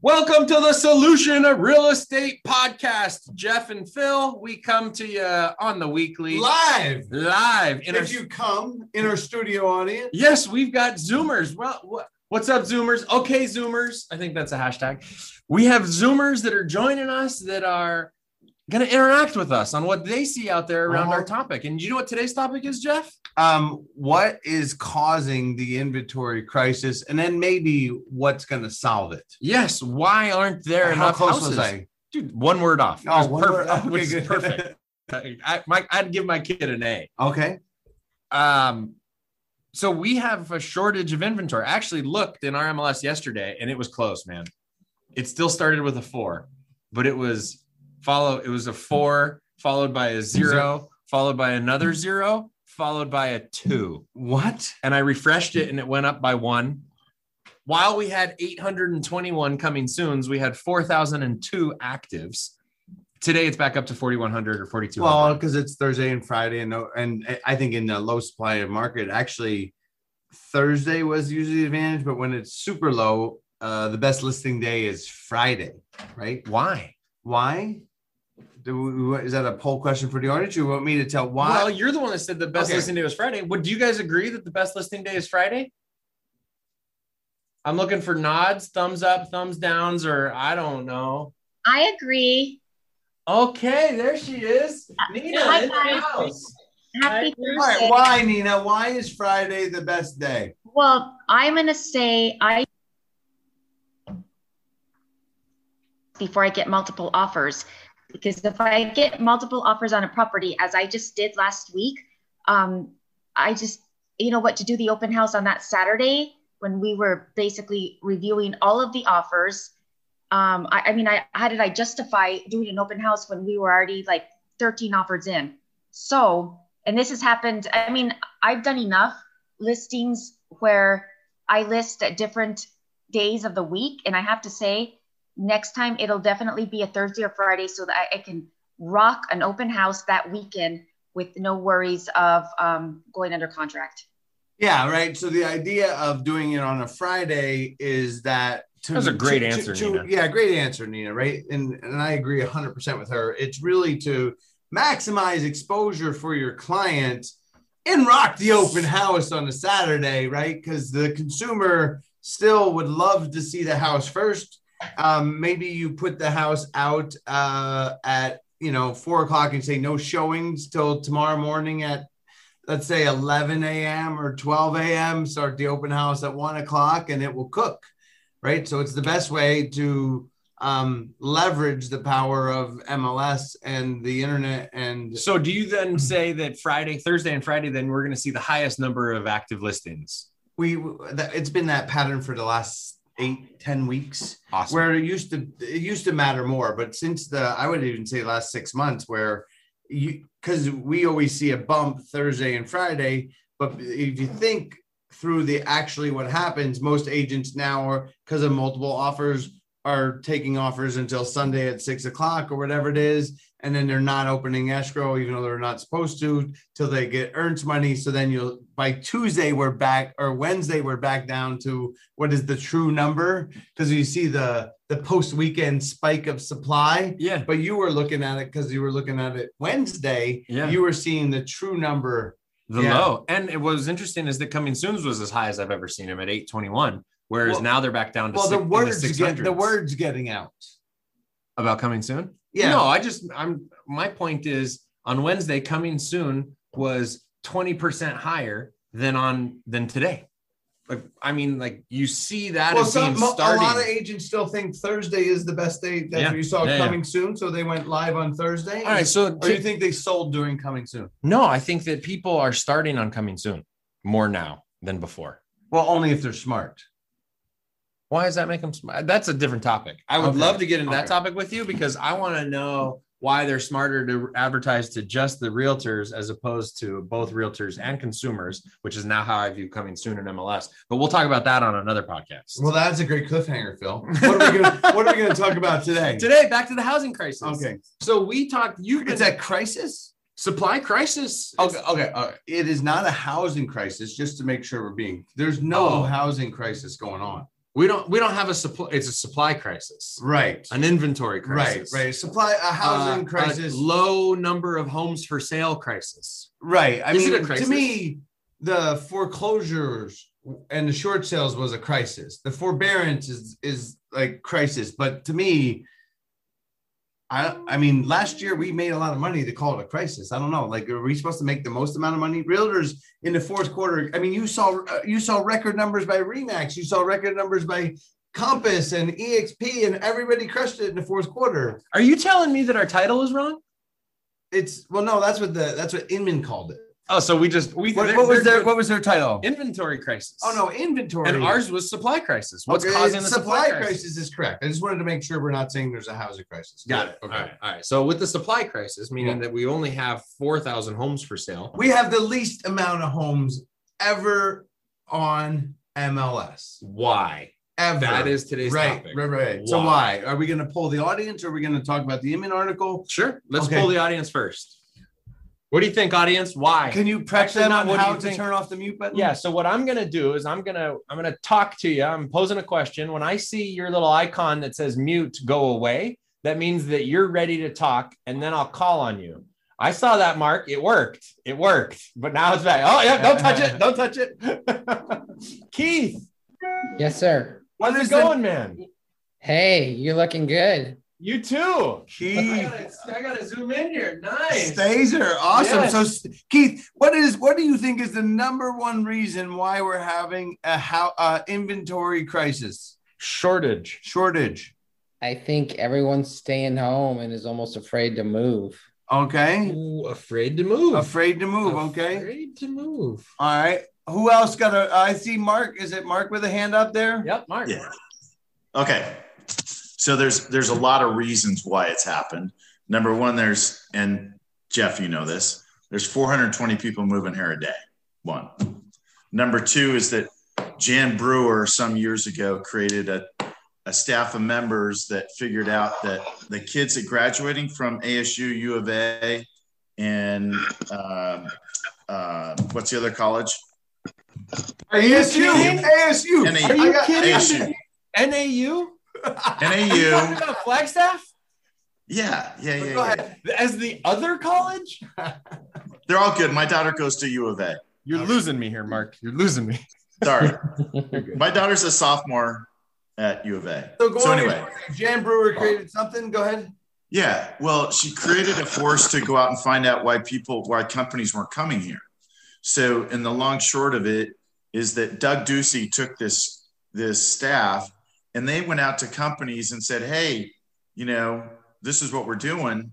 Welcome to the Solution of Real Estate podcast. Jeff and Phil, we come to you on the weekly live. live. In our, If you come in our studio audience, yes, we've got Zoomers. Well, what, what's up, Zoomers? Okay, Zoomers. I think that's a hashtag. We have Zoomers that are joining us that are going to interact with us on what they see out there around our Uh-huh. topic. And you know what today's topic is, Jeff? um, what is causing the inventory crisis, and then maybe what's going to solve it? Yes. Why aren't there How enough close houses? was I? Dude, one word off. Oh, one perfect. word- okay, which is good. perfect. I, my, I'd give my kid an A. Okay. Um, so we have a shortage of inventory. I actually looked in our MLS yesterday and it was close, man. It still started with a four, but it was follow, it was a four followed by a zero, followed by another zero, followed by a two. What? And I refreshed it and it went up by one. While we had 821 coming soons, we had 4,002 actives. Today it's back up to 4,100 or 4,200. Well, because it's Thursday and Friday, and and I think in the low supply market, actually, Thursday was usually the advantage, but when it's super low, uh, the best listing day is Friday, right? why? Why? Do we, is that a poll question for the audience? You want me to tell why? Well, you're the one that said the best Okay. listing day was Friday. Would you guys agree that the best listening day is Friday? I'm looking for nods, thumbs up, thumbs downs, or I don't know. I agree. Okay, there she is. Uh, Nina Hi, in the house. Happy I- All right, Thursday. why, Nina? Why is Friday the best day? Well, I'm gonna say I before I get multiple offers. Because if I get multiple offers on a property, as I just did last week, um, I just you know what to do the open house on that Saturday when we were basically reviewing all of the offers. Um, I, I mean, I how did I justify doing an open house when we were already like 13 offers in? So, and this has happened. I mean, I've done enough listings where I list at different days of the week. And I have to say, next time it'll definitely be a Thursday or Friday so that I, I can rock an open house that weekend with no worries of um, going under contract. Yeah, right. So the idea of doing it on a Friday is that to, That was a great to- answer, to- Nina. Yeah, great answer, Nina. Right, and and I agree hundred percent with her. It's really to maximize exposure for your client and rock the open house on a Saturday, right? Because the consumer still would love to see the house first. Um, maybe you put the house out uh, at you know four o'clock and say no showings till tomorrow morning at let's say 11 a.m. or 12 a.m. Start the open house at one o'clock and it will cook, right? So it's the best way to um, leverage the power of MLS and the internet. And So, do you then say that Friday, Thursday, and Friday, then we're going to see the highest number of active listings? we, it's been that pattern for the last eight, 10 weeks. Awesome. where it used to it used to matter more but since the i would even say last six months where you because we always see a bump thursday and friday but if you think through the actually what happens most agents now are because of multiple offers are taking offers until sunday at six o'clock or whatever it is and then they're not opening escrow even though they're not supposed to till they get earns money so then you'll by tuesday we're back or wednesday we're back down to what is the true number because you see the the post weekend spike of supply yeah. but you were looking at it because you were looking at it wednesday Yeah. you were seeing the true number The Yeah. low. And it was interesting is that coming soon's was as high as I've ever seen him at 821. Whereas Well- now they're back down to well six, the words get the words getting out about coming soon. Yeah No, I just I'm my point is on Wednesday coming soon was 20% higher than on than today. Like I mean, like you see that well, as some, a lot of agents still think Thursday is the best day. That's Yeah. what you saw Yeah, yeah. coming soon, so they went live on Thursday. All right, so do you think they sold during coming soon? no, I think that people are starting on coming soon more now than before. Well, only if they're smart. Why does that make them smart? That's a different topic. I would Okay. love to get into that topic with you because I want to know why they're smarter to advertise to just the realtors as opposed to both realtors and consumers, which is now how I view coming soon in MLS. But we'll talk about that on another podcast. Well, that's a great cliffhanger, Phil. What are we gonna What are we gonna talk about today? Today, back to the housing crisis. Okay, So we talked. Been it's a crisis. supply crisis. Okay, okay. right. It is not a housing crisis. Just to make sure we're being there's no Oh. housing crisis going on. We don't we don't have a supply. It's a supply crisis, Right. an inventory crisis, Right. right Supply a housing Uh, a crisis. low number of homes for sale crisis. Right. I Is mean, a to me, the foreclosures and the short sales was a crisis. The forbearance is is like crisis. But to me, I I mean, last year we made a lot of money to call it a crisis. I don't know. Like, are we supposed to make the most amount of money? Realtors in the fourth quarter. I mean, you saw uh, you saw record numbers by Remax. You saw record numbers by Compass and EXP, and everybody crushed it in the fourth quarter. Are you telling me that our title is wrong? It's well, no, that's what the that's what Inman called it. Oh, so we just we What, they're- what was their what was their title? inventory crisis? Oh no, inventory. and ours was supply crisis. What's Okay, causing the supply, crisis? crisis? is correct. I just wanted to make sure we're not saying there's a housing crisis. Got it. Okay. All right. All right. So with the supply crisis, meaning that we only have four thousand homes for sale. We have the least amount of homes ever on MLS. Why? Ever. That is today's right, topic. right, right. So Why? why are we going to pull the audience? Or are we going to talk about the Inman article? Sure. Let's Okay. pull the audience first. What do you think, audience? Why? Can you prep Actually, them on what how to think. turn off the mute button? Yeah. So what I'm gonna do is I'm gonna I'm gonna talk to you. I'm posing a question. When I see your little icon that says mute go away, that means that you're ready to talk, and then I'll call on you. I saw that mark. It worked. It worked. But now it's back. Oh yeah. Don't touch it. Don't touch it. Keith, Yes, sir. What how's is it going, man? Hey, you're looking good. You too. I Keith gotta, I gotta zoom in here. Nice. Stazer, awesome. Yes. So, Keith, what is what do you think is the number one reason why we're having a how uh, inventory crisis Shortage. shortage? I think everyone's staying home and is almost afraid to move. Okay, Ooh, afraid to move. afraid to move. Okay, Afraid to move. all right. Who else got a? I see Mark. Is it Mark with a hand up there? Yep, Mark. Yeah. Okay. So there's there's a lot of reasons why it's happened. Number one, there's and Jeff, you know this. There's 420 people moving here a day. One. Number two is that Jan Brewer some years ago created a, a staff of members that figured out that the kids that graduating from ASU, U of A, and um, uh, what's the other college? ASU. ASU. NAU. Are you I got- kidding? ASU. NAU? NAU. About Flagstaff? Yeah, yeah, yeah. Go yeah. ahead. As the other college? They're all good. My daughter goes to U of A. You're losing me here, Mark. You're losing me. Sorry. My daughter's a sophomore at U of A. So, go So on. anyway, Jan Brewer created something. Go ahead. yeah. Well, she created a force to go out and find out why people, why companies weren't coming here. So, in the long short of it, is that Doug Ducey took this this staff and they went out to companies and said, "Hey, you know, this is what we're doing,"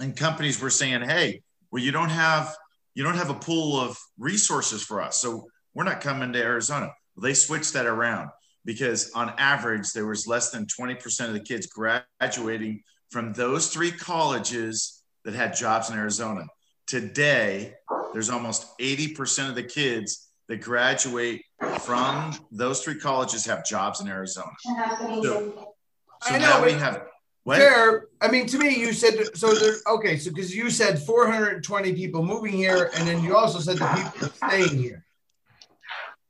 and companies were saying, "Hey, well, you don't have you don't have a pool of resources for us, so we're not coming to Arizona." Well, they switched that around because on average there was less than 20% of the kids graduating from those three colleges that had jobs in Arizona. Today, there's almost 80% of the kids that graduate from those three colleges have jobs in Arizona. So, so I know, now we have what? Fair. I mean, to me, you said so. There. Okay, so because you said 420 people moving here, and then you also said the people staying here.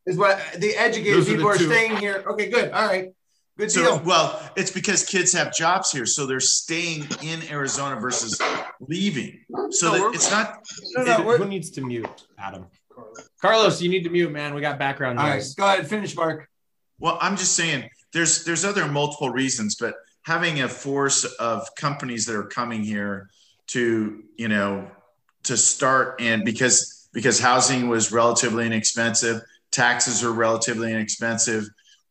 Is what the educated Those people are two. staying here. Okay, good. All right, good So, deal. well, it's because kids have jobs here, so they're staying in Arizona versus leaving. So No, that it's not. No, no, we're- Who needs to mute? Adam. Carlos, you need to mute, man. We got background noise. All right, noise. go ahead. Finish, Mark. Well, I'm just saying there's there's other multiple reasons, but having a force of companies that are coming here to you know to start and because because housing was relatively inexpensive, taxes are relatively inexpensive.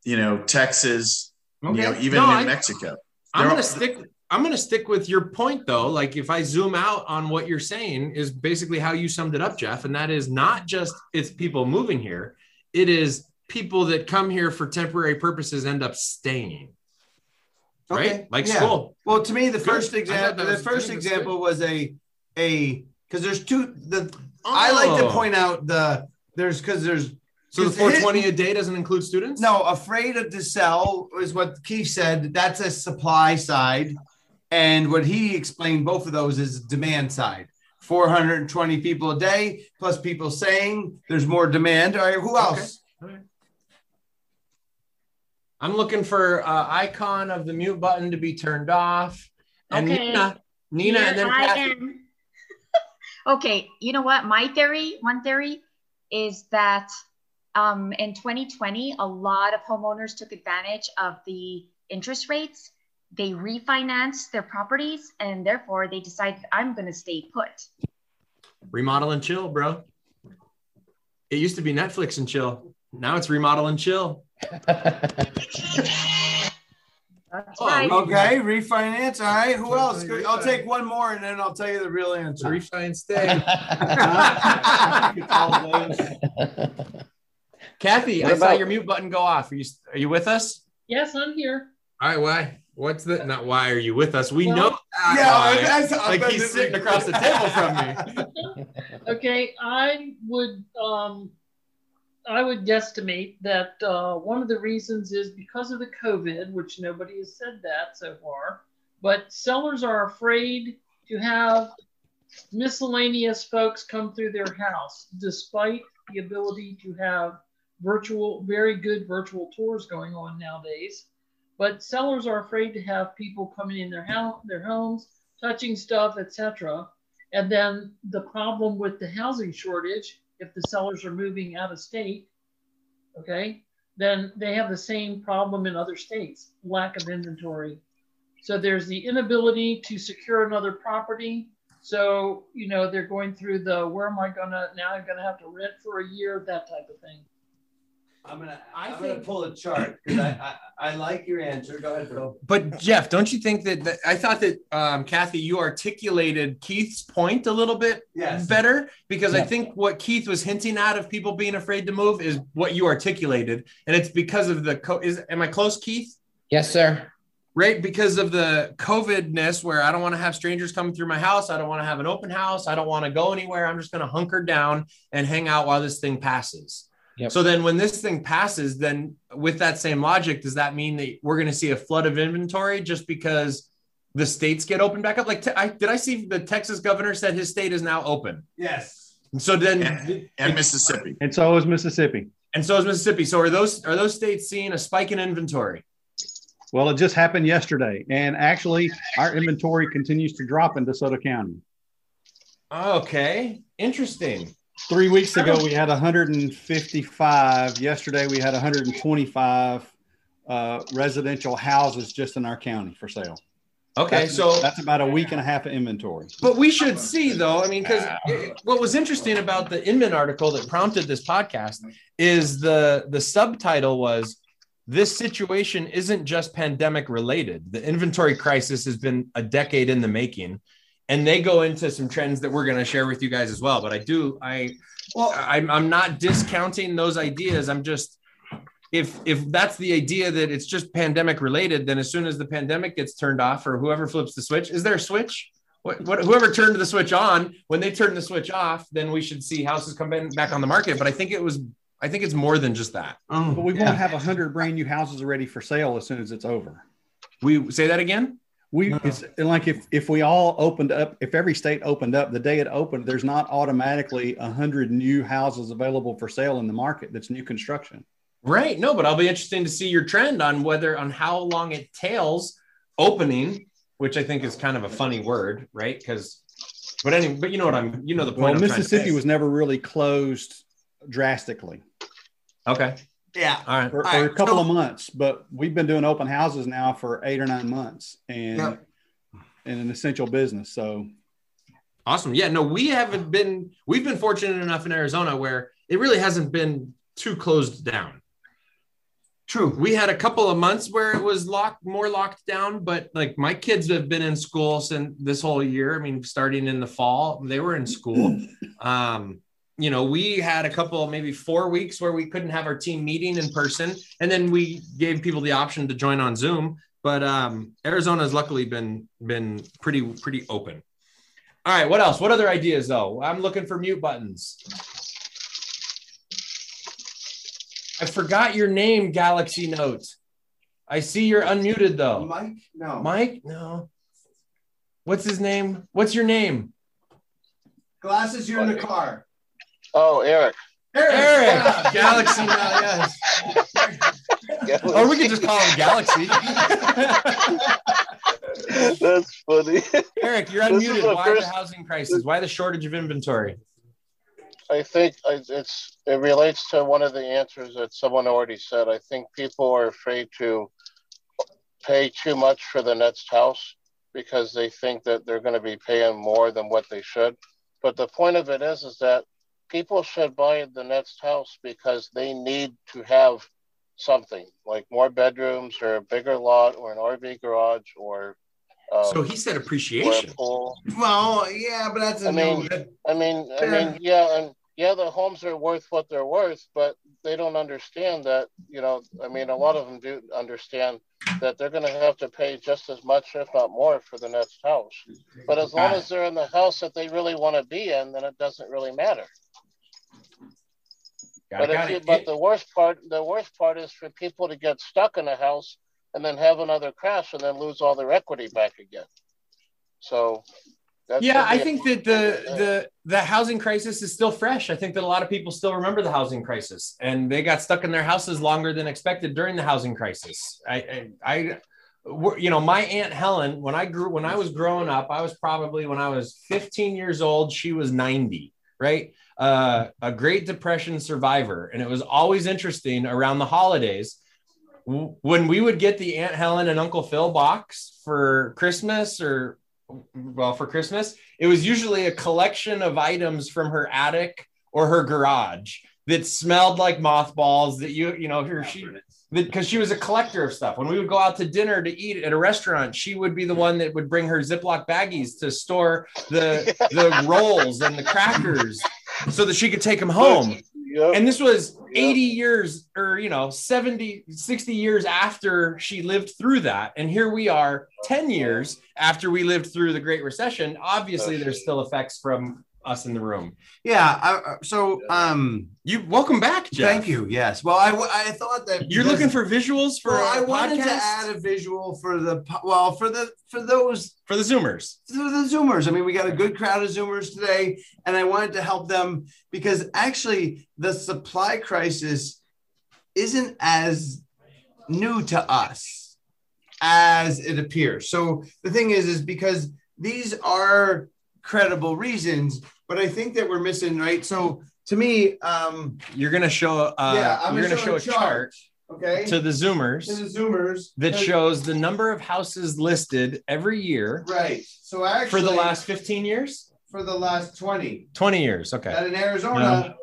You know, Texas, you know, Okay. even No, New I- Mexico. I'm gonna all- stick. I'm gonna stick with your point though. Like if I zoom out on what you're saying is basically how you summed it up, Jeff, and that is not just it's people moving here, it is people that come here for temporary purposes end up staying. Right? Okay, Like yeah. school. Well, to me, the Good. first example, the was- first example was a a because there's two. The I like to Oh. point out the there's because there's So the 'cause it- 420 a day doesn't include students? No, afraid of to sell is what Keith said. That's a supply side. And what he explained, both of those is demand side. 420 people a day, plus people saying there's more demand. All right, who else? I'm looking for uh, icon of the mute button to be turned off. And Okay. Nina, Nina, Here and then I Kathy. am. okay, you know what? My theory, one theory, is that um, in 2020, a lot of homeowners took advantage of the interest rates. They refinanced their properties, and therefore they decided, I'm going to stay put. remodel and chill, bro. It used to be Netflix and chill. Now it's remodel and chill. Oh, right. Okay, refinance. All right. Who else? I'll take one more and then I'll tell you the real answer. Refinance and stay. Kathy, What I saw your mute button go off. Are you are you with us? Yes, I'm here. All right, why? What's the not why are you with us? We Well- know that yeah, why. that's, like he's sitting across the table from me. Okay, I would um, I would guesstimate that uh, one of the reasons is because of the COVID, which nobody has said that so far. But sellers are afraid to have miscellaneous folks come through their house, despite the ability to have virtual, very good virtual tours going on nowadays. But sellers are afraid to have people coming in their house, their homes, touching stuff, etc. And then the problem with the housing shortage, if the sellers are moving out of state, okay, then they have the same problem in other states lack of inventory. So there's the inability to secure another property. So, you know, they're going through the where am I gonna now I'm gonna have to rent for a year, that type of thing. I'm gonna. I I'm gonna pull a chart because I, I I like your answer. Go ahead, Bill. But Jeff, don't you think that, that I thought that um, Kathy, you articulated Keith's point a little bit Yes. better because I think what Keith was hinting at of people being afraid to move is what you articulated, and it's because of the co- is am I close, Keith? yes, sir. Right, because of the COVIDness, where I don't want to have strangers coming through my house. I don't want to have an open house. I don't want to go anywhere. I'm just going to hunker down and hang out while this thing passes. Yep. So then, when this thing passes, then with that same logic, does that mean that we're going to see a flood of inventory just because the states get opened back up? Like, te- I, did I see the Texas governor said his state is now open? Yes. And so then, And, and Mississippi. And so is Mississippi. and so is Mississippi. So are those are those states seeing a spike in inventory? Well, it just happened yesterday. And actually, our inventory continues to drop in DeSoto County. Okay, interesting. Three weeks ago, we had 155. Yesterday, we had 125 uh, residential houses just in our county for sale. Okay, That's- so that's about a week and a half of inventory. But we should see, though. I mean, because what was interesting about the Inman article that prompted this podcast is the the subtitle was "This situation isn't just pandemic related. The inventory crisis has been a decade in the making." And they go into some trends that we're going to share with you guys as well. But I do, I, Well, I'm, I'm not discounting those ideas. I'm just, if if that's the idea that it's just pandemic related, then as soon as the pandemic gets turned off or whoever flips the switch, is there a switch? What, what, whoever turned the switch on, when they turn the switch off, then we should see houses come in, back on the market. But I think it was, I think it's more than just that. oh, But we yeah. won't have 100 brand new houses ready for sale as soon as it's over. We say that again. We No. it's like if if we all opened up, if every state opened up the day it opened, there's not automatically a hundred new houses available for sale in the market. That's new construction. Right. No, but I'll be interesting to see your trend on whether on how long it tails opening, which I think is kind of a funny word, right? Because, but anyway, but you know what I'm, you know the point. Well, I'm trying to Mississippi was never really closed drastically okay. Yeah. All right. for, All for right, a couple so- of months, but we've been doing open houses now for eight or nine months, and Yep. in an essential business. So Awesome. Yeah, no, we haven't been, we've been fortunate enough in Arizona where it really hasn't been too closed down. True. We had a couple of months where it was locked, more locked down, but like my kids have been in school since this whole year. I mean, starting in the fall, they were in school. Um, you know, we had a couple, maybe four weeks where we couldn't have our team meeting in person, and then we gave people the option to join on Zoom. But um, Arizona's luckily been been pretty pretty open. All right, what else? What other ideas though? I'm looking for mute buttons. I forgot your name, Galaxy Note. I see you're unmuted though. Mike? No. Mike? No. What's his name? What's your name? Glasses, you're in the car. Oh, Eric. Eric. Galaxy Note, yes. or we could just call them Galaxy. That's funny. Eric, you're This unmuted. Why first- the housing crisis? Why the shortage of inventory? I think it's it relates to one of the answers that someone already said. I think people are afraid to pay too much for the next house because they think that they're going to be paying more than what they should. But the point of it is, is that people should buy the next house because they need to have something like more bedrooms or a bigger lot or an RV garage or um, So he said appreciation. Well, yeah, but that's a I mean, no, that- I mean, I mean, yeah, and yeah, the homes are worth what they're worth, but they don't understand that. You know, I mean, a lot of them do understand that they're going to have to pay just as much, if not more, for the next house. But as long as they're in the house that they really want to be in, then it doesn't really matter. I But, if got you, it. the worst part, the worst part is for people to get stuck in a house and then have another crash and then lose all their equity back again. So. that yeah, I think that the the the housing crisis is still fresh. I think that a lot of people still remember the housing crisis, and they got stuck in their houses longer than expected during the housing crisis. I, I, I you know, my aunt Helen, when I grew, when I was growing up, I was probably when I was 15 years old, she was 90, right? Uh, a Great Depression survivor, and it was always interesting around the holidays when we would get the Aunt Helen and Uncle Phil box for Christmas or well for Christmas, it was usually a collection of items from her attic or her garage that smelled like mothballs that you you know here she because she was a collector of stuff. When we would go out to dinner to eat at a restaurant, she would be the one that would bring her Ziploc baggies to store the the rolls and the crackers so that she could take him home Yep. and this was Yeah. 80 years or you know 70 60 years after she lived through that and here we are 10 years after we lived through the great recession obviously there's still effects from us in the room yeah. I, I- so, um, you welcome back Jeff. thank you. Yes. Well, I, I thought that you're looking for visuals for Well, I wanted to add a visual for the well for the for those for the zoomers for the Zoomers. I mean, we got a good crowd of Zoomers today, and I wanted to help them because actually the supply crisis isn't as new to us as it appears. So the thing is, is because these are credible reasons, but I think that we're missing right. So to me, um, you're gonna show uh yeah, I'm you're gonna show a chart Okay, to the zoomers to the Zoomers that shows the number of houses listed every year right. So actually, for the last 15 years for the last twenty. 20 years okay that in Arizona,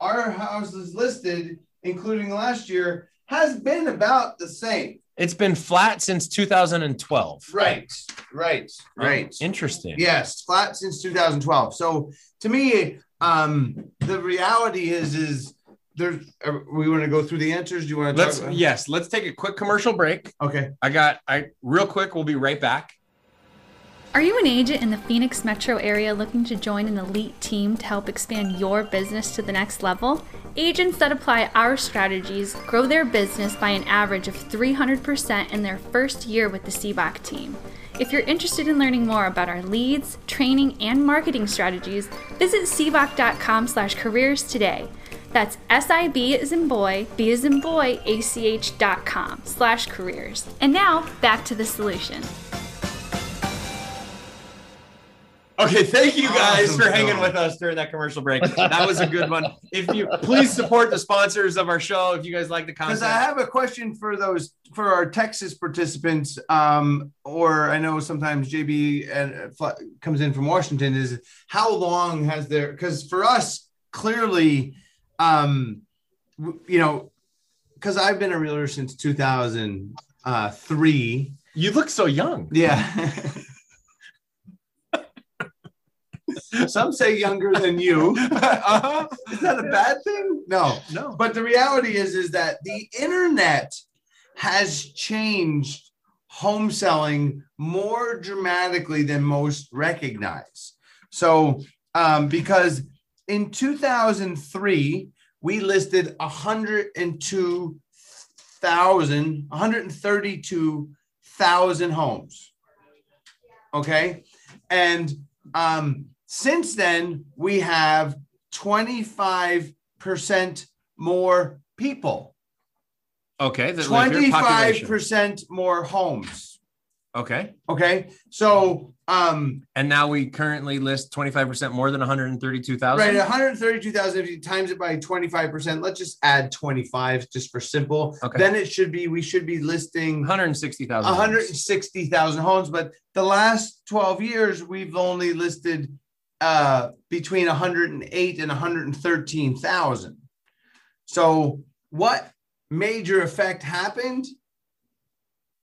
our houses listed, including last year, has been about the same. It's been flat since 2012. Right, right, right. Oh, interesting. Yes, flat since 2012. So to me, um, the reality is, is there's. Uh, we want to go through the answers. Do you want to? Let's yes, let's take a quick commercial break. Okay. I got I real quick. We'll be right back. Are you an agent in the Phoenix metro area looking to join an elite team to help expand your business to the next level? Agents that apply our strategies grow their business by an average of 300% in their first year with the Sibbach team. If you're interested in learning more about our leads, training, and marketing strategies, visit sibbach.com slash careers today. That's S-I-B as in boy, B as in boy, A-C-H dot com slash careers. And now, back to the solution. Okay, thank you guys Awesome for hanging with us during that commercial break. That was a good one. If you please support the sponsors of our show, if you guys like the content. Because. I have a question for those for our Texas participants, um, or I know sometimes JB and fl- comes in from Washington. Is how long has there? Because for us, clearly, um, you know, because I've been a realtor since two thousand uh, you look so young. Yeah. Some say younger than you. uh-huh. Is that a bad thing? No. No. But the reality is, is that the internet has changed home selling more dramatically than most recognize. So, um, because in 2003, we listed 102,000, 132,000 homes. Okay. And um, since then, we have 25% more people. Okay. that live here, Twenty-five population. percent more homes. Okay. Okay, so um, And now we currently list 25% more than 132,000. right, one hundred thirty-two thousand. If you times it by twenty-five percent, let's just add twenty-five just for simple. Okay. Then it should be we should be listing 160,000. one hundred homes. and sixty thousand homes. But the last twelve years, we've only listed uh between one hundred and eight and one hundred and thirteen thousand. So what major effect happened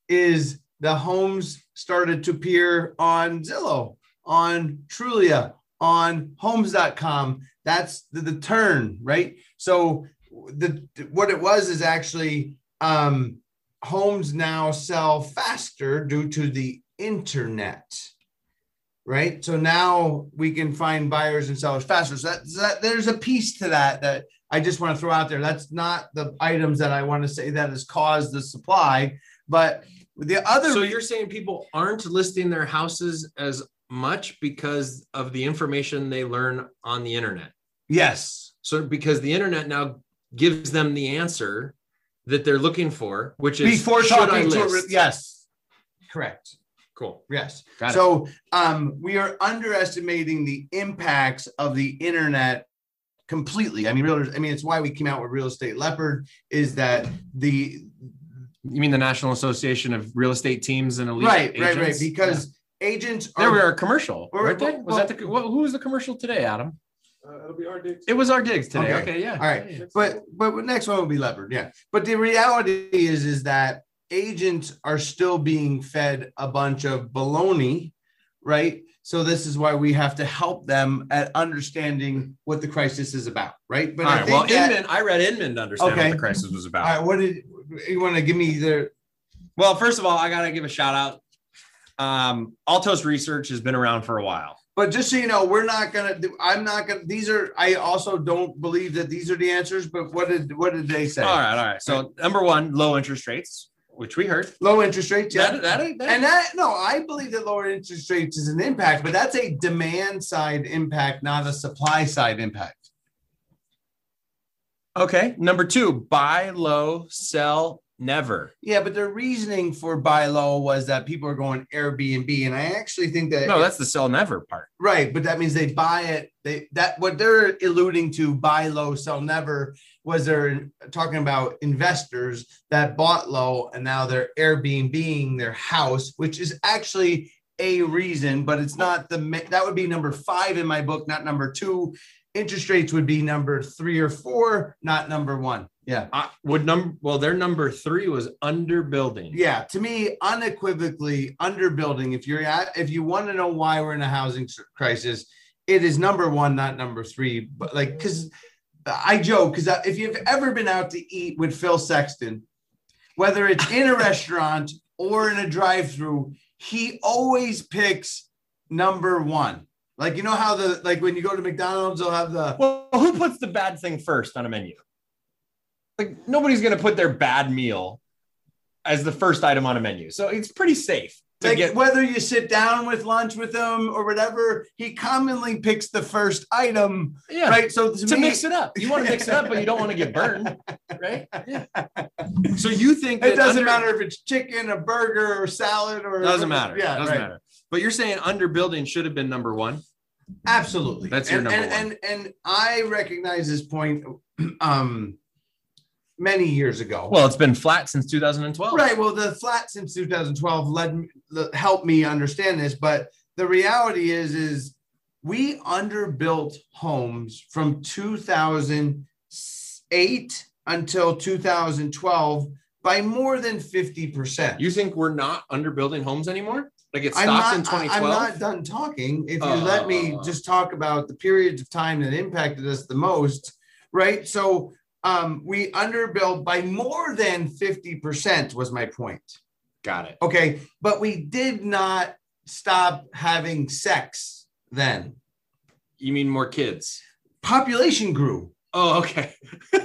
is the homes started to appear on Zillow, on Trulia, on homes.com. That's the, the turn, right? So the what it was is actually um homes now sell faster due to the internet. Right. So now we can find buyers and sellers faster. So that, that there's a piece to that that I just want to throw out there. That's not the items that I want to say that has caused the supply, but the other So you're saying people aren't listing their houses as much because of the information they learn on the internet. yes, So because the internet now gives them the answer that they're looking for, which is before should I talking to list? yes, correct. Cool. Yes. Got it. so um, we are underestimating the impacts of the internet completely. I mean, realtors, I mean, it's why we came out with Real Estate Leopard is that the You mean the National Association of Real Estate Teams and Elite right, right, right, Agents? because agents Yeah. there are we are commercial, Well, weren't they? well, Was that the what, who was the commercial today, Adam? Uh, it'll be our digs. It was our digs today. Okay. Okay, yeah. All right. But but next one will be leopard, yeah. But the reality is is that agents are still being fed a bunch of baloney, right? So this is why we have to help them at understanding what the crisis is about, right? But All I right. think Well, that- Inman, I read Inman to understand Okay. what the crisis was about. all right, what did you want to give me the Well, first of all, I gotta give a shout out. Um, Altos Research has been around for a while. But just so you know, we're not gonna. do I'm not gonna. These are. I also don't believe that these are the answers. But what did what did they say? All right, all right. So number one, low interest rates, which we heard. Low interest rates. Yeah. That, that, that, and that no, I believe that lower interest rates is an impact, but that's a demand side impact, not a supply side impact. okay. Number two, buy low, sell never. Yeah, but their reasoning for buy low was that people are going Airbnb, and I actually think that No, that's the sell never part. Right, but that means they buy it. They that what they're alluding to buy low, sell never was they're talking about investors that bought low and now they're Airbnb their house, which is actually a reason, but it's not the that would be number five in my book, not number two. Interest rates would be number three or four, not number one. Yeah. I would number well, their number three was under building. Yeah, to me, unequivocally underbuilding. If you're at, if you want to know why we're in a housing crisis, it is number one, not number three. But like, because I joke, because if you've ever been out to eat with Phil Sexton, whether it's in a restaurant or in a drive-through, he always picks number one. Like you know how the like when you go to McDonald's, they'll have the Well, who puts the bad thing first on a menu? Like nobody's gonna put their bad meal as the first item on a menu. So it's pretty safe to like get whether you sit down with lunch with them or whatever, he commonly picks the first item, yeah, right? So to, to me, mix it up. You want to mix it up, but you don't want to get burned, right? Yeah. So you think it doesn't under- matter if it's chicken, a burger, or salad, or Doesn't matter. Yeah, doesn't right. matter. But you're saying under building should have been number one. Absolutely. That's your and, number and, one. And and I recognize this point um many years ago. Well, it's been flat since 2012. Right. Well, the flat since 2012 led me, helped me understand this, but the reality is, is we underbuilt homes from 2008 until 2012 by more than 50 percent. You think we're not underbuilding homes anymore? Like it stopped not, in 2012. I'm not done talking. If you let me Uh. just talk about the periods of time that impacted us the most, right? So um, we underbuilt by more than 50% was my point. Got it. Okay. But we did not stop having sex then. You mean more kids? Population grew. Oh, okay.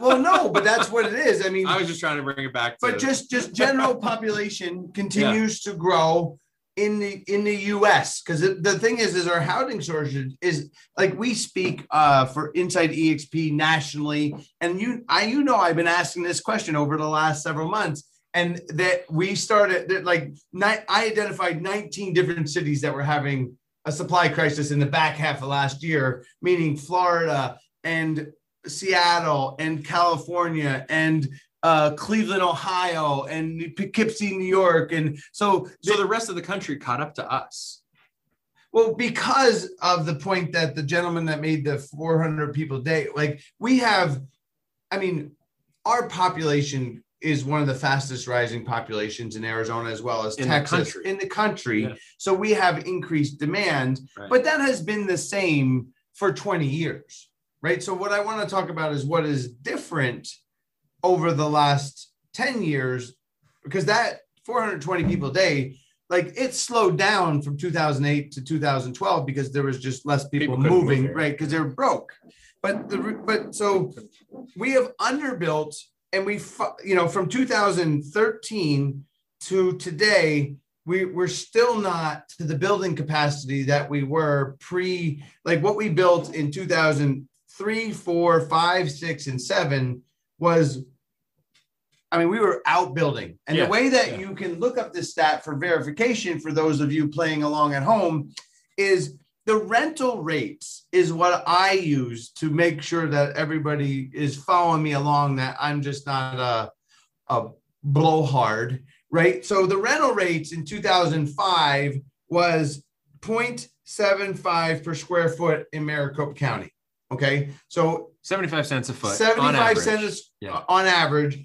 Well, no, but that's what it is. I mean, I was just trying to bring it back. To, but just just general population continues to grow in the in the US because the thing is is our housing shortage is like we speak uh for inside exp nationally and you I you know I've been asking this question over the last several months and that we started that like ni- I identified 19 different cities that were having a supply crisis in the back half of last year meaning Florida and Seattle and California and uh, Cleveland, Ohio, and Poughkeepsie, New York, and so So the rest of the country caught up to us. well because of the point that the gentleman that made the 400 people day, like we have, I mean, our population is one of the fastest rising populations in Arizona as well as In Texas country. in the country. Yeah. So we have increased demand, Right. but that has been the same for 20 years, right? So what I want to talk about is what is different over the last 10 years because that 420 people a day like it slowed down from 2008 to 2012 because there was just less people, People couldn't move moving right because they're broke. But the but so we have underbuilt and we you know from 2013 to today we we're still not to the building capacity that we were pre like what we built in 2003 4 5 6 and 7 was I mean, we were outbuilding. And Yeah, the way that yeah. you can look up this stat for verification for those of you playing along at home is the rental rates is what I use to make sure that everybody is following me along that I'm just not a, a blowhard, right? So the rental rates in 2005 was 0.75 per square foot in Maricopa County. Okay. So 75 cents a foot. 75 average. cents Yeah. on average.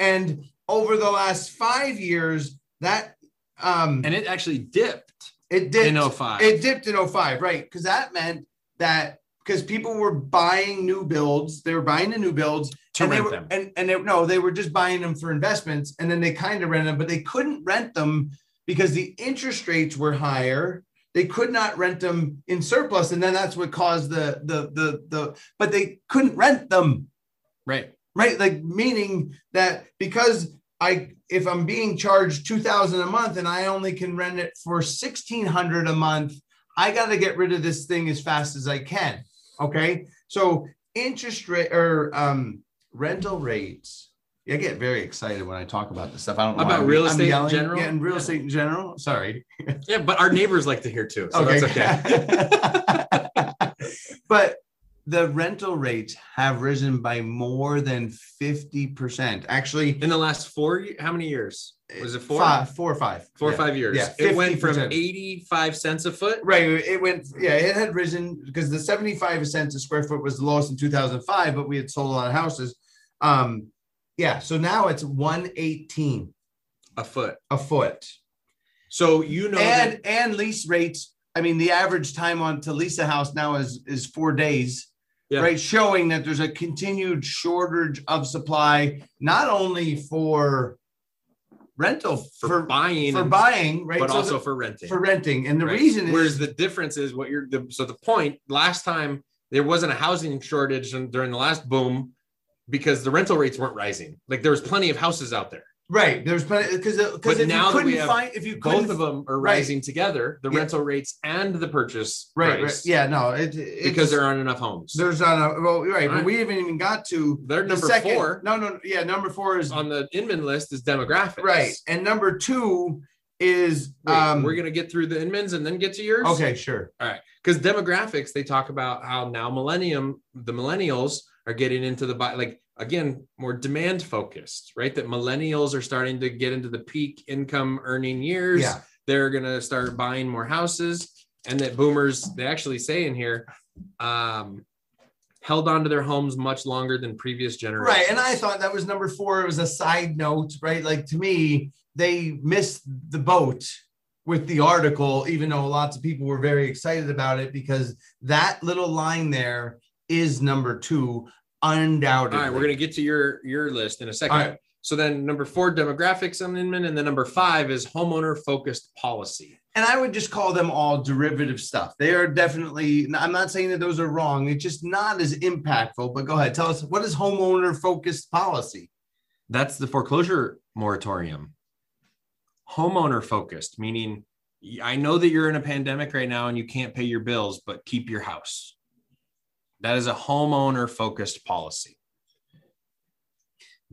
And over the last five years, that um And it actually dipped it dipped in 05. it dipped in 05, right? Because that meant that because people were buying new builds, they were buying the new builds to and they rent were, them. and and they, no, they were just buying them for investments, and then they kind of rent them, but they couldn't rent them because the interest rates were higher. They could not rent them in surplus, and then that's what caused the the the the. But they couldn't rent them, Right. right? Like meaning that because I if I'm being charged two thousand a month and I only can rent it for sixteen hundred a month, I got to get rid of this thing as fast as I can. Okay, so interest rate or um, rental rates. I get very excited when I talk about this stuff. I don't know About real I'm estate in general? Yeah, and real Yeah. estate in general. Sorry. Yeah, but our neighbors like to hear too. So that's okay. but the rental rates have risen by more than 50%. Actually, In the last four, how many years? Was it four? Five, four or five. Four or five years. Yeah, it went from 85 cents a foot. Right. It went, yeah, it had risen because the 75 cents a square foot was the lowest in 2005, but we had sold a lot of houses. Um, yeah. So now it's 118 A foot. a foot. So you know and that- and lease rates. I mean, the average time on to lease a house now is is four days, Yeah. right? Showing that there's a continued shortage of supply, not only for rental for, for buying, for and- buying, right? but So also the- for renting. for renting. And the Right. reason Whereas is the difference is what you're the, so the point last time there wasn't a housing shortage during the last boom because the rental rates weren't rising. Like there was plenty of houses out there. right. There's plenty because because if now you couldn't find if you Both of them are right. rising together, the Yeah. rental rates and the purchase right, right. Yeah, no, it, it's, because there aren't enough homes. there's not a well, right, but we haven't even got to They're the number second- four No, no, yeah, number four is on the Inman list is demographics. right, and number two is Wait, um. we're gonna get through the Inmans and then get to yours. okay, sure. All right. Because demographics they talk about how now millennium the millennials are getting into the buy like again more demand focused right that millennials are starting to get into the peak income earning years Yeah. they're going to start buying more houses and that boomers they actually say in here um held on to their homes much longer than previous generations Right. And I thought that was number four. It was a side note, right? Like to me, they missed the boat with the article, even though lots of people were very excited about it because that little line there is number two, undoubtedly. all right we're going to get to your your list in a second All right. so then number four demographics on Inman, and then number five is homeowner focused policy and I would just call them all derivative stuff. They are definitely, I'm not saying that those are wrong. It's just not as impactful. But go ahead, tell us what is homeowner focused policy? That's the foreclosure moratorium. Homeowner focused, meaning I know that you're in a pandemic right now and you can't pay your bills, but keep your house. That is a homeowner focused policy.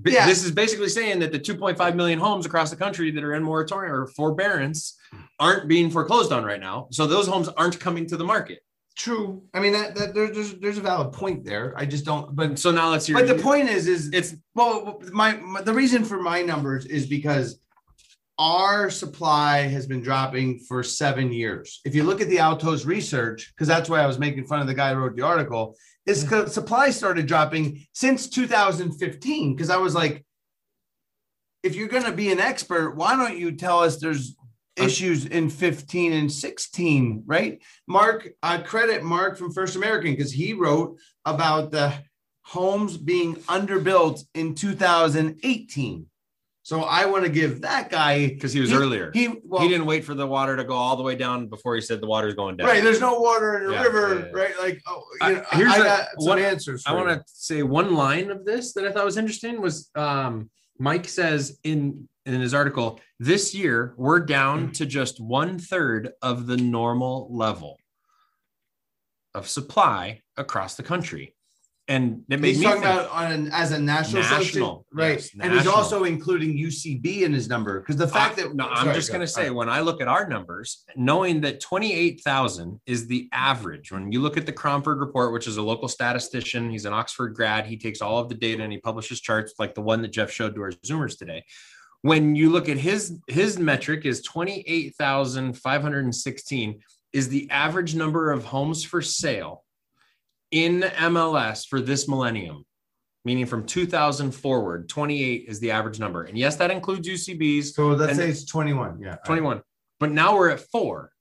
Yeah. This is basically saying that the 2.5 million homes across the country that are in moratorium or forbearance aren't being foreclosed on right now. So those homes aren't coming to the market. True. I mean that, that there, there's there's a valid point there. I just don't. But So now let's hear. but the point is is it's well my, my the reason for my numbers is because our supply has been dropping for seven years. If you look at the Altos research, because that's why I was making fun of the guy who wrote the article, is because mm. supply started dropping since 2015. Because I was like, if you're going to be an expert, why don't you tell us there's issues in 15 and 16, right? Mark, I credit Mark from First American because he wrote about the homes being underbuilt in 2018. So I want to give that guy because he was earlier. He well, he didn't wait for the water to go all the way down before he said the water's going down. right. There's no water in the Yeah, river, yeah, yeah. right? Like, oh, I- you know, here's I a- got one- answer. I want to say one line of this that I thought was interesting was um, Mike says in in his article this year we're down to just one third of the normal level of supply across the country, and it made He's me talking think, about on an, as a national, National, right? yes, and he's also including UCB in his number because the fact I- that no, I'm Sorry, just going to say right. when I look at our numbers, knowing that 28,000 is the average. When you look at the Cromford report, which is a local statistician, he's an Oxford grad. He takes all of the data and he publishes charts like the one that Jeff showed to our Zoomers today. When you look at his his metric is 28,516 is the average number of homes for sale in MLS for this millennium meaning from 2000 forward 28 is the average number and yes that includes ucbs So let's say it's 21. Yeah. 21 but now we're at four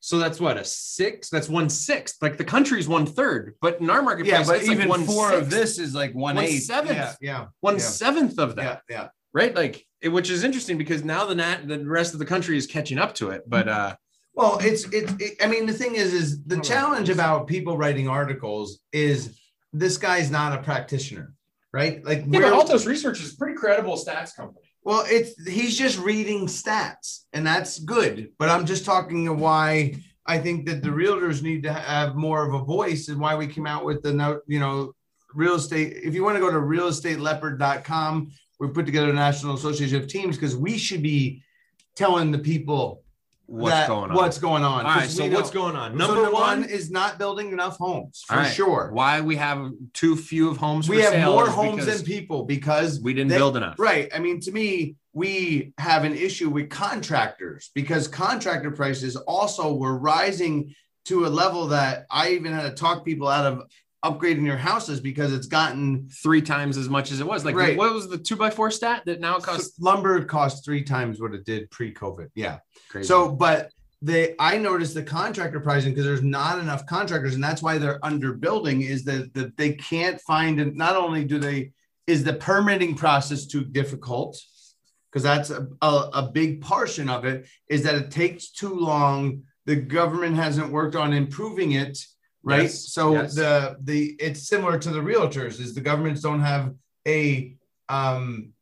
so that's what a six that's one sixth like the country's one third but in our marketplace Yeah, but it's like even one four of this is like one One eighth. seventh. Yeah. Yeah. one yeah. seventh of that Yeah. Yeah. right like it, which is interesting because now the nat the rest of the country is catching up to it but uh Well, it's it's. It, I mean, the thing is, is the challenge about people writing articles is this guy's not a practitioner, right? Like, yeah, but altos research is a pretty credible stats company well, it's he's just reading stats, and that's good. But I'm just talking of why I think that the realtors need to have more of a voice, and why we came out with the note, you know, real estate. If you want to go to realestateleopard.com, we put together a national association of teams because we should be telling the people what's that- going on What's going on? all right 'Cause so know- what's going on So number, one, is not building enough homes for all right, sure. why we have too few of homes We for have sale more homes because than people because we didn't they- build enough Right. I mean, to me, we have an issue with contractors because contractor prices also were rising to a level that I even had to talk people out of upgrading their houses because it's gotten three times as much as it was. Like, Right. what was the two by four stat that now it costs lumber cost three times what it did pre-COVID. Yeah. crazy? So, but they, I noticed the contractor pricing because there's not enough contractors, and that's why they're underbuilding. Is that that they can't find, and not only do they, is the permitting process too difficult? Because that's a, a, a big portion of it. Is that it takes too long. The government hasn't worked on improving it, right? Yes, so yes. the the it's similar to the realtors. Is the governments don't have a um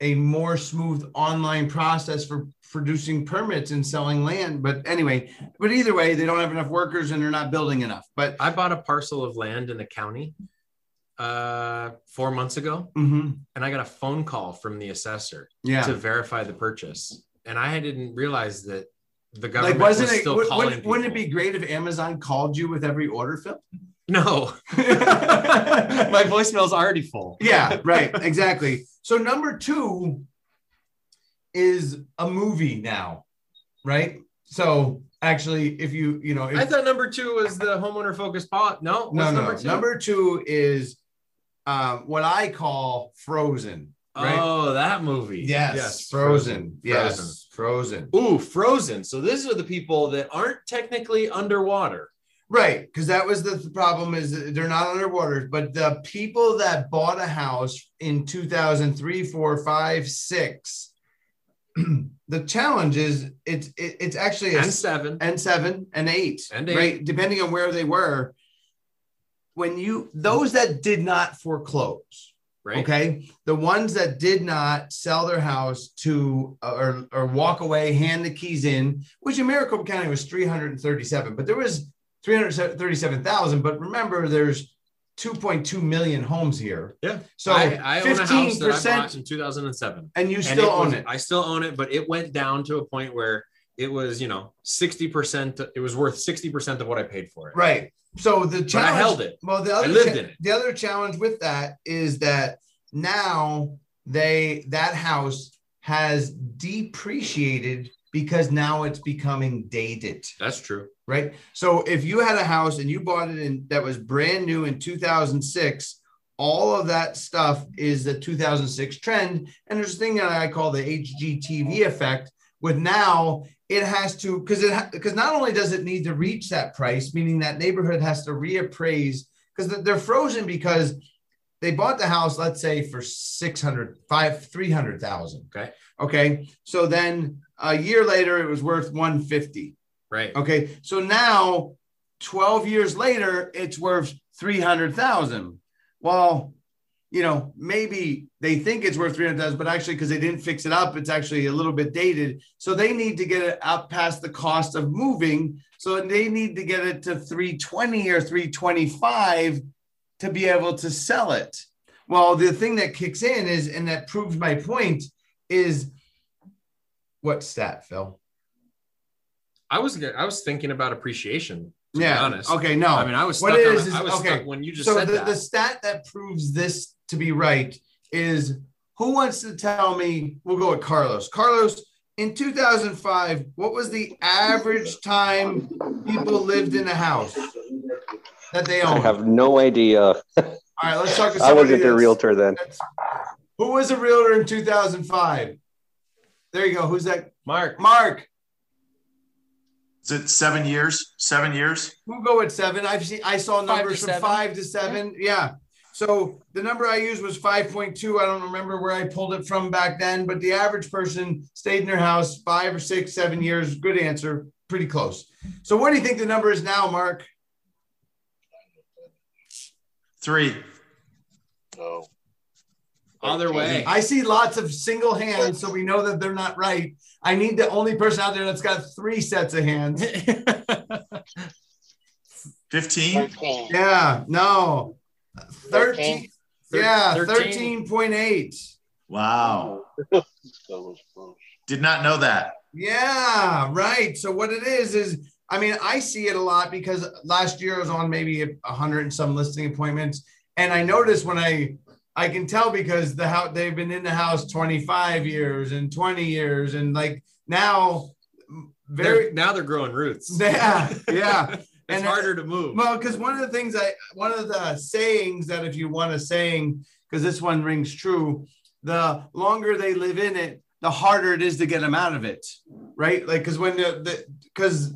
a more smooth online process for producing permits and selling land. But anyway, but either way, they don't have enough workers and they're not building enough. But I bought a parcel of land in a county uh four months ago, mhm, and I got a phone call from the assessor yeah, to verify the purchase, and I didn't realize that the like wasn't was it? still would- calling. Wouldn't, wouldn't it be great if Amazon called you with every order fill? No, my voicemail's already full. yeah, right, exactly. So number two is a movie now, right? So actually, if you you know, if, I thought number two was the homeowner focused pot. No, no, no, number two? number two is um, what I call Frozen. Right? Oh, that movie. Yes, Frozen. Yes, Frozen. Frozen. Ooh, Frozen. So these are the people that aren't technically underwater. Right, because that was the th- problem is they're not underwater, but the people that bought a house in 2003, 4, 5, 6, the challenge is it's it, it's actually a And seven. and seven and eight, And eight. right? Depending on where they were. When you those that did not foreclose, right? Okay. The ones that did not sell their house to uh, or, or walk away, hand the keys in, which in Maricopa County was 337, but there was 337,000. But remember, there's 2.2 million homes here. Yeah. So I, I own a house that I 15%, bought in 2007. and you And still own was- it. I still own it, but it went down to a point where it was, you know, 60%, it was worth 60% of what I paid for it. Right. So the But I challenge, held it. Well, the I other lived cha- in it. the other challenge with that is that now they that house has depreciated because now it's becoming dated. That's true. Right. So if you had a house and you bought it in that was brand new in 2006, all of that stuff is the 2006 trend. And there's a thing that I call the HGTV effect. With now, it has to because it because not only does it need to reach that price, meaning that neighborhood has to reappraise because they're frozen because they bought the house, let's say for 600, five, 300,000. Okay. Okay. So then a year later, it was worth 150. Right. Okay. So now 12 years later, it's worth 300,000. Well, you know, maybe they think it's worth 300,000, but actually, because they didn't fix it up, it's actually a little bit dated. So they need to get it up past the cost of moving. So they need to get it to 320 or 325 to be able to sell it. Well, the thing that kicks in is, and that proves my point, is what stat, Phil? I was I was thinking about appreciation. To yeah. be honest. Okay. No. I mean, I was What stuck. on, is is- I was okay. stuck when you just so said the, that. the stat that proves this to be right is who wants to tell me we'll go with carlos carlos in 2005 what was the average time people lived in a house that they own? I have no idea. all right let's talk to I wasn't their realtor then. who was a realtor in 2005 there you go who's that Mark. mark Is it seven years? Seven years? We'll go with seven. I've seen I saw Five numbers from seven. five to seven. Yeah. So the number I used was 5.2. I don't remember where I pulled it from back then, but the average person stayed in their house five or six, seven years. Good answer. Pretty close. So what do you think the number is now, Mark? Three. No. Other way. I see lots of single hands, so we know that they're not right. I need the only person out there that's got three sets of hands. 15? Yeah, no. 13. Yeah, 13.8. Wow. That was close. Did not know that. Yeah, right. So what it is is, I mean, I see it a lot because last year I was on maybe a hundred and some listing appointments, and I noticed when I, I can tell because the house they've been in the house twenty five years and twenty years, and like now, very They're- now they're growing roots. yeah, yeah. It's And- harder to move. Well, because one of the things I, one of the sayings that if you want a saying, because this one rings true, the longer they live in it, the harder it is to get them out of it, right? Like, because when the, because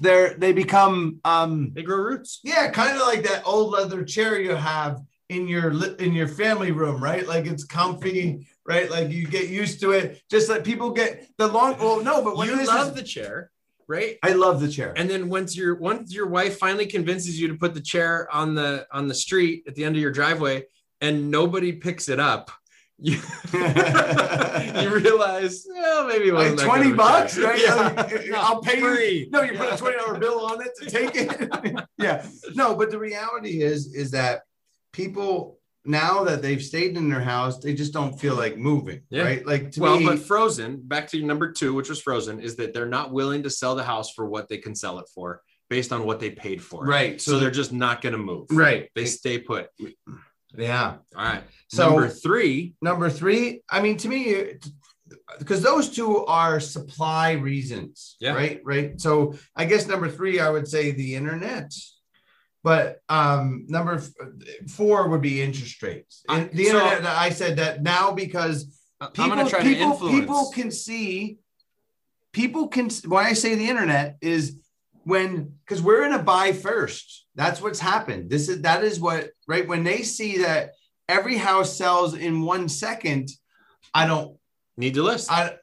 they're they become, um, they grow roots. yeah, kind of like that old leather chair you have in your in your family room, right? Like it's comfy, right? Like you get used to it. Just like people get the long. Well, no, but when you love is- the chair, right? I love the chair. And then once your once your wife finally convinces you to put the chair on the on the street at the end of your driveway, and nobody picks it up, you, you realize, well, maybe like 20 good of a bucks, right? Yeah. Like, I'll pay Free. you. No, you put a $20 bill on it to take it. yeah. No, but the reality is, is that people now that they've stayed in their house, they just don't feel like moving. Yeah. Right. Like to well, me, but Frozen, back to number two, which was Frozen, is that they're not willing to sell the house for what they can sell it for based on what they paid for. it. right. So they're just not going to move. right. They stay put. Yeah. All right. So- number three, Number three, I mean, to me, because those two are supply reasons, Yeah. right? Right. So I guess number three, I would say the internet, but um, number f- four would be interest rates. I- And the so- internet, I said that now because people, people, people can see, people can. Why I say the internet is when because we're in a buy first. That's what's happened. This is that is what right when they see that every house sells in one second. I don't. need to list. I,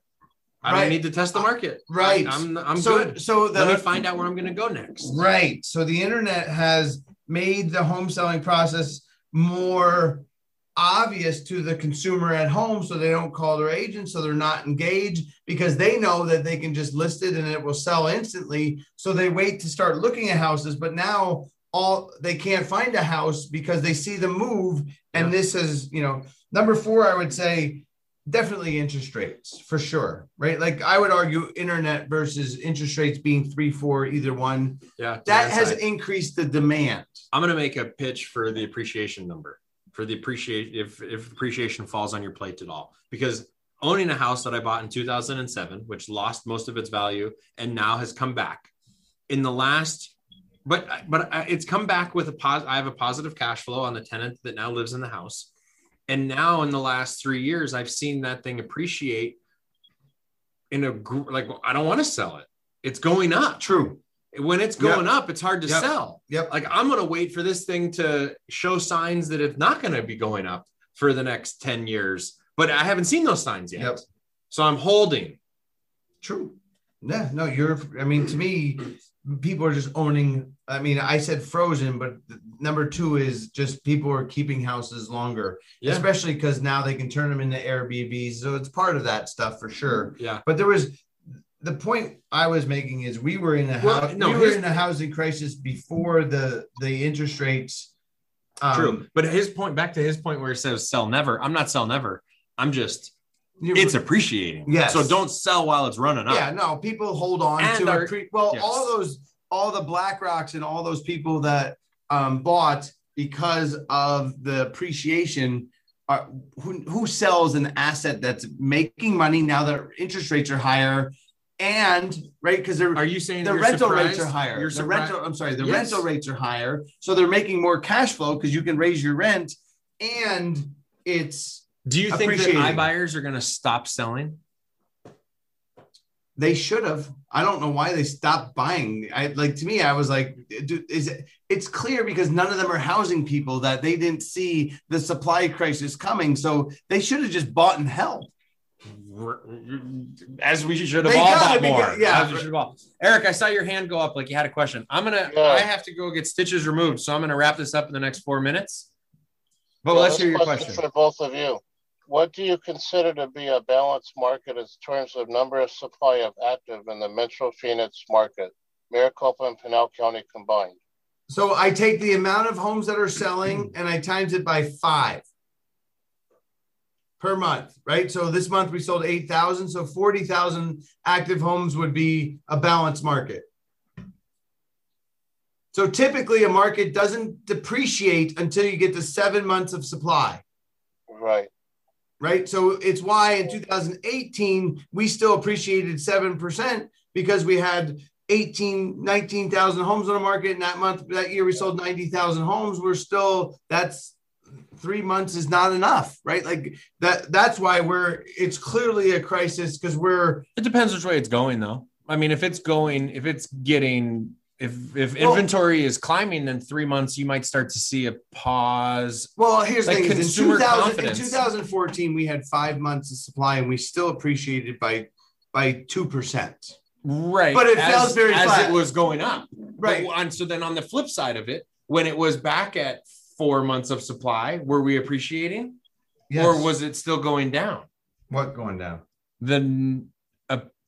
I don't need to test the uh, market. Right. I, am I'm so good. so the Let me find out where I'm going to go next. right. So the internet has made the home selling process more obvious to the consumer at home so they don't call their agent so they're not engaged because they know that they can just list it and it will sell instantly so they wait to start looking at houses but now all they can't find a house because they see the move and this is you know number 4 I would say definitely interest rates for sure right like I would argue internet versus interest rates being 3 4 either one Yeah. that has side. increased the demand I'm gonna make a pitch for the appreciation number for the appreciation if if appreciation falls on your plate at all because owning a house that I bought in 2007 which lost most of its value and now has come back in the last but but uh, it's come back with a pos I have a positive cash flow on the tenant that now lives in the house and now in the last 3 years I've seen that thing appreciate in a gr- like I don't want to sell it it's going up true when it's going up it's hard to Yep. sell Yep. like i'm going to wait for this thing to show signs that it's not going to be going up for the next 10 years but i haven't seen those signs yet Yep. so i'm holding True. Yeah, no, you're. I mean, to me, people are just owning. I mean, I said frozen, but number two is just people are keeping houses longer, yeah especially because now they can turn them into Airbnbs. So it's part of that stuff for sure. yeah But there was the point I was making is we were in a Well, house, no, we were in a housing crisis before the the interest rates. um, true but his point back to his point where he says sell never i'm not sell never i'm just it's appreciating Yes. so don't sell while it's running up Yeah, no, people hold on And to our- it. Well, yes. all those, all the Black Rocks and all those people that um, bought because of the appreciation. Are, who, who sells an asset that's making money now that interest rates are higher, and right because they're are you saying the rental rates are higher. you're the surprised? rental, I'm sorry, the Yes. rental rates are higher, so they're making more cash flow because you can raise your rent, and it's do you think that appreciating. iBuyers are going to stop selling They should have. I don't know why they stopped buying. I like to me, I was like, dude, is it? It's clear because none of them are housing people that they didn't see the supply crisis coming, so they should have just bought and held. as we should have They all bought more. good- yeah. As we should have all. Eric, I saw your hand go up like you had a question. I'm gonna. Yeah. I have to go get stitches removed, so I'm gonna wrap this up in the next four minutes. But Well, let's hear your question question. For both of you. What do you consider to be a balanced market in terms of number of supply of active in the Metro Phoenix market, Maricopa and Pinal County combined? So I take the amount of homes that are selling and I times it by five per month, right? So this month we sold 8,000. So 40,000 active homes would be a balanced market. So typically a market doesn't depreciate until you get to seven months of supply, Right. Right? So it's why in 2018 we still appreciated 7% because we had 18, 19,000 homes on the market. And that month, that year, we sold 90,000 homes. We're still, that's three months is not enough, right? Like that, that's why we're, it's clearly a crisis because we're, It depends which way it's going, though. I mean, if it's going, if it's getting, if if Well- inventory is climbing, then three months you might start to see a pause. well, here's the thing in, consumer 2000, in 2014, we had five months of supply and we still appreciated by, by 2%. Right, But it as, felt very as flat. it was going up. Right. But on, so then on the flip side of it, when it was back at four months of supply, were we appreciating, or was it still going down? what going down? the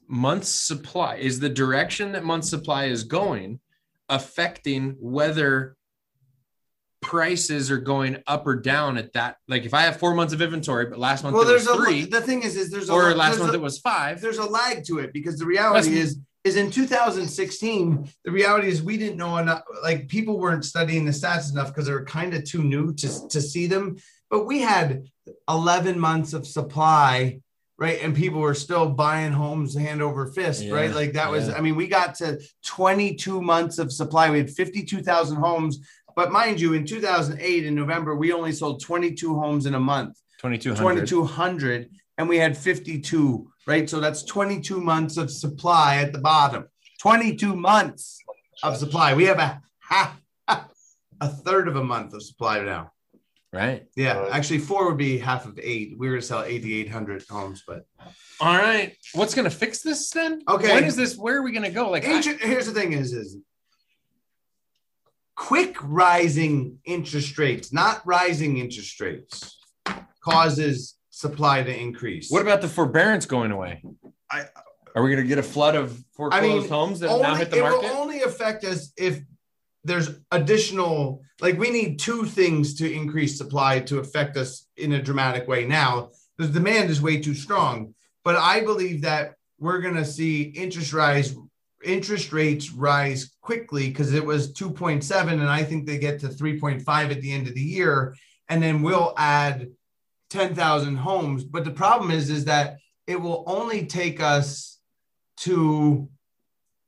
month's supply is the direction that month supply is going affecting whether prices are going up or down at that like if i have four months of inventory but last month Well, there's a, three the thing is, is there's a, or last there's month a- it was five. there's a lag to it because the reality That's- is is in 2016 the reality is we didn't know enough like people weren't studying the stats enough because they were kind of too new to, to see them. But we had 11 months of supply right? And people were still buying homes hand over fist right? Like that was yeah. i mean we got to 22 months of supply. We had 52000 homes. But mind you in 2008 in november we only sold 22 homes in a month. 2200 2200 and we had 52 right? So that's 22 months of supply at the bottom. 22 months of supply. We have a half a third of a month of supply now right yeah Right. actually four would be half of eight we were to sell 8800 homes but all right what's gonna fix this then Okay. when is this where are we gonna go like I- here's the thing is is quick rising interest rates not rising interest rates causes supply to increase. What about the forbearance going away? I- Are we going to get a flood of foreclosed homes that have now hit the it market? will only affect us if there's additional like we need two things to increase supply to affect us in a dramatic way now. The demand is way too strong but i believe that we're going to see interest rise interest rates rise quickly because it was 2.7 and i think they get to 3.5 at the end of the year and then we'll add 10,000 homes. But the problem is is that it will only take us to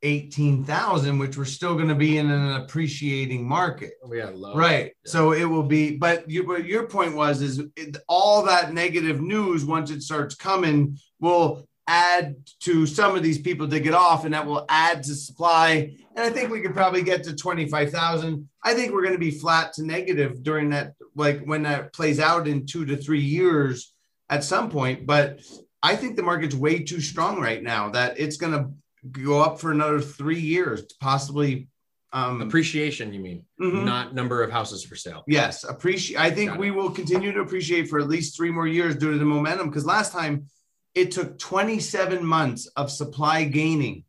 18,000 which we're still going to be in an appreciating market. Oh, Got low. right so it will be but you, but your point was is it, all that negative news once it starts coming will add to some of these people to get off and that will add to supply. And i think we could probably get to 25,000 i think we're going to be flat to negative during that like when that plays out in 2 to 3 years at some point but i think the market's way too strong right now that it's going to go up for another 3 years possibly um Appreciation, you mean, mhm. not number of houses for sale. Yes, appreciate. I think Got we will continue to appreciate for at least three more years due to the momentum. Because last time it took 27 months of supply gaining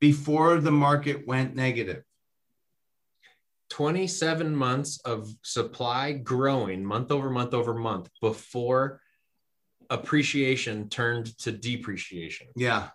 before the market went negative. 27 months of supply growing month over month over month before appreciation turned to depreciation. Yeah,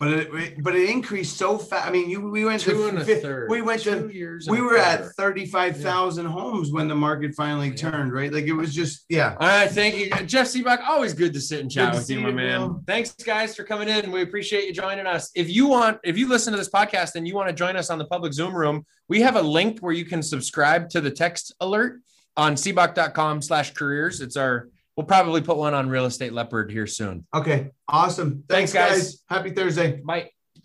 but it, but it increased so fast. I mean, you we went Two to and a third. we went Two to years. we were at quarter. 35,000 homes when the market finally Yeah. turned. Right, like it was just yeah. All right, thank you, Jeff Sibbach. Always good to sit and chat Good with you, my you, man. Bill. Thanks, guys, for coming in. We appreciate you joining us. If you want, if you listen to this podcast and you want to join us on the public Zoom room, we have a link where you can subscribe to the text alert on sibbach.com slash careers. It's our, we'll probably put one on real estate leopard here soon. Okay, awesome. Thanks, Thanks, guys. guys. Happy Thursday. Bye.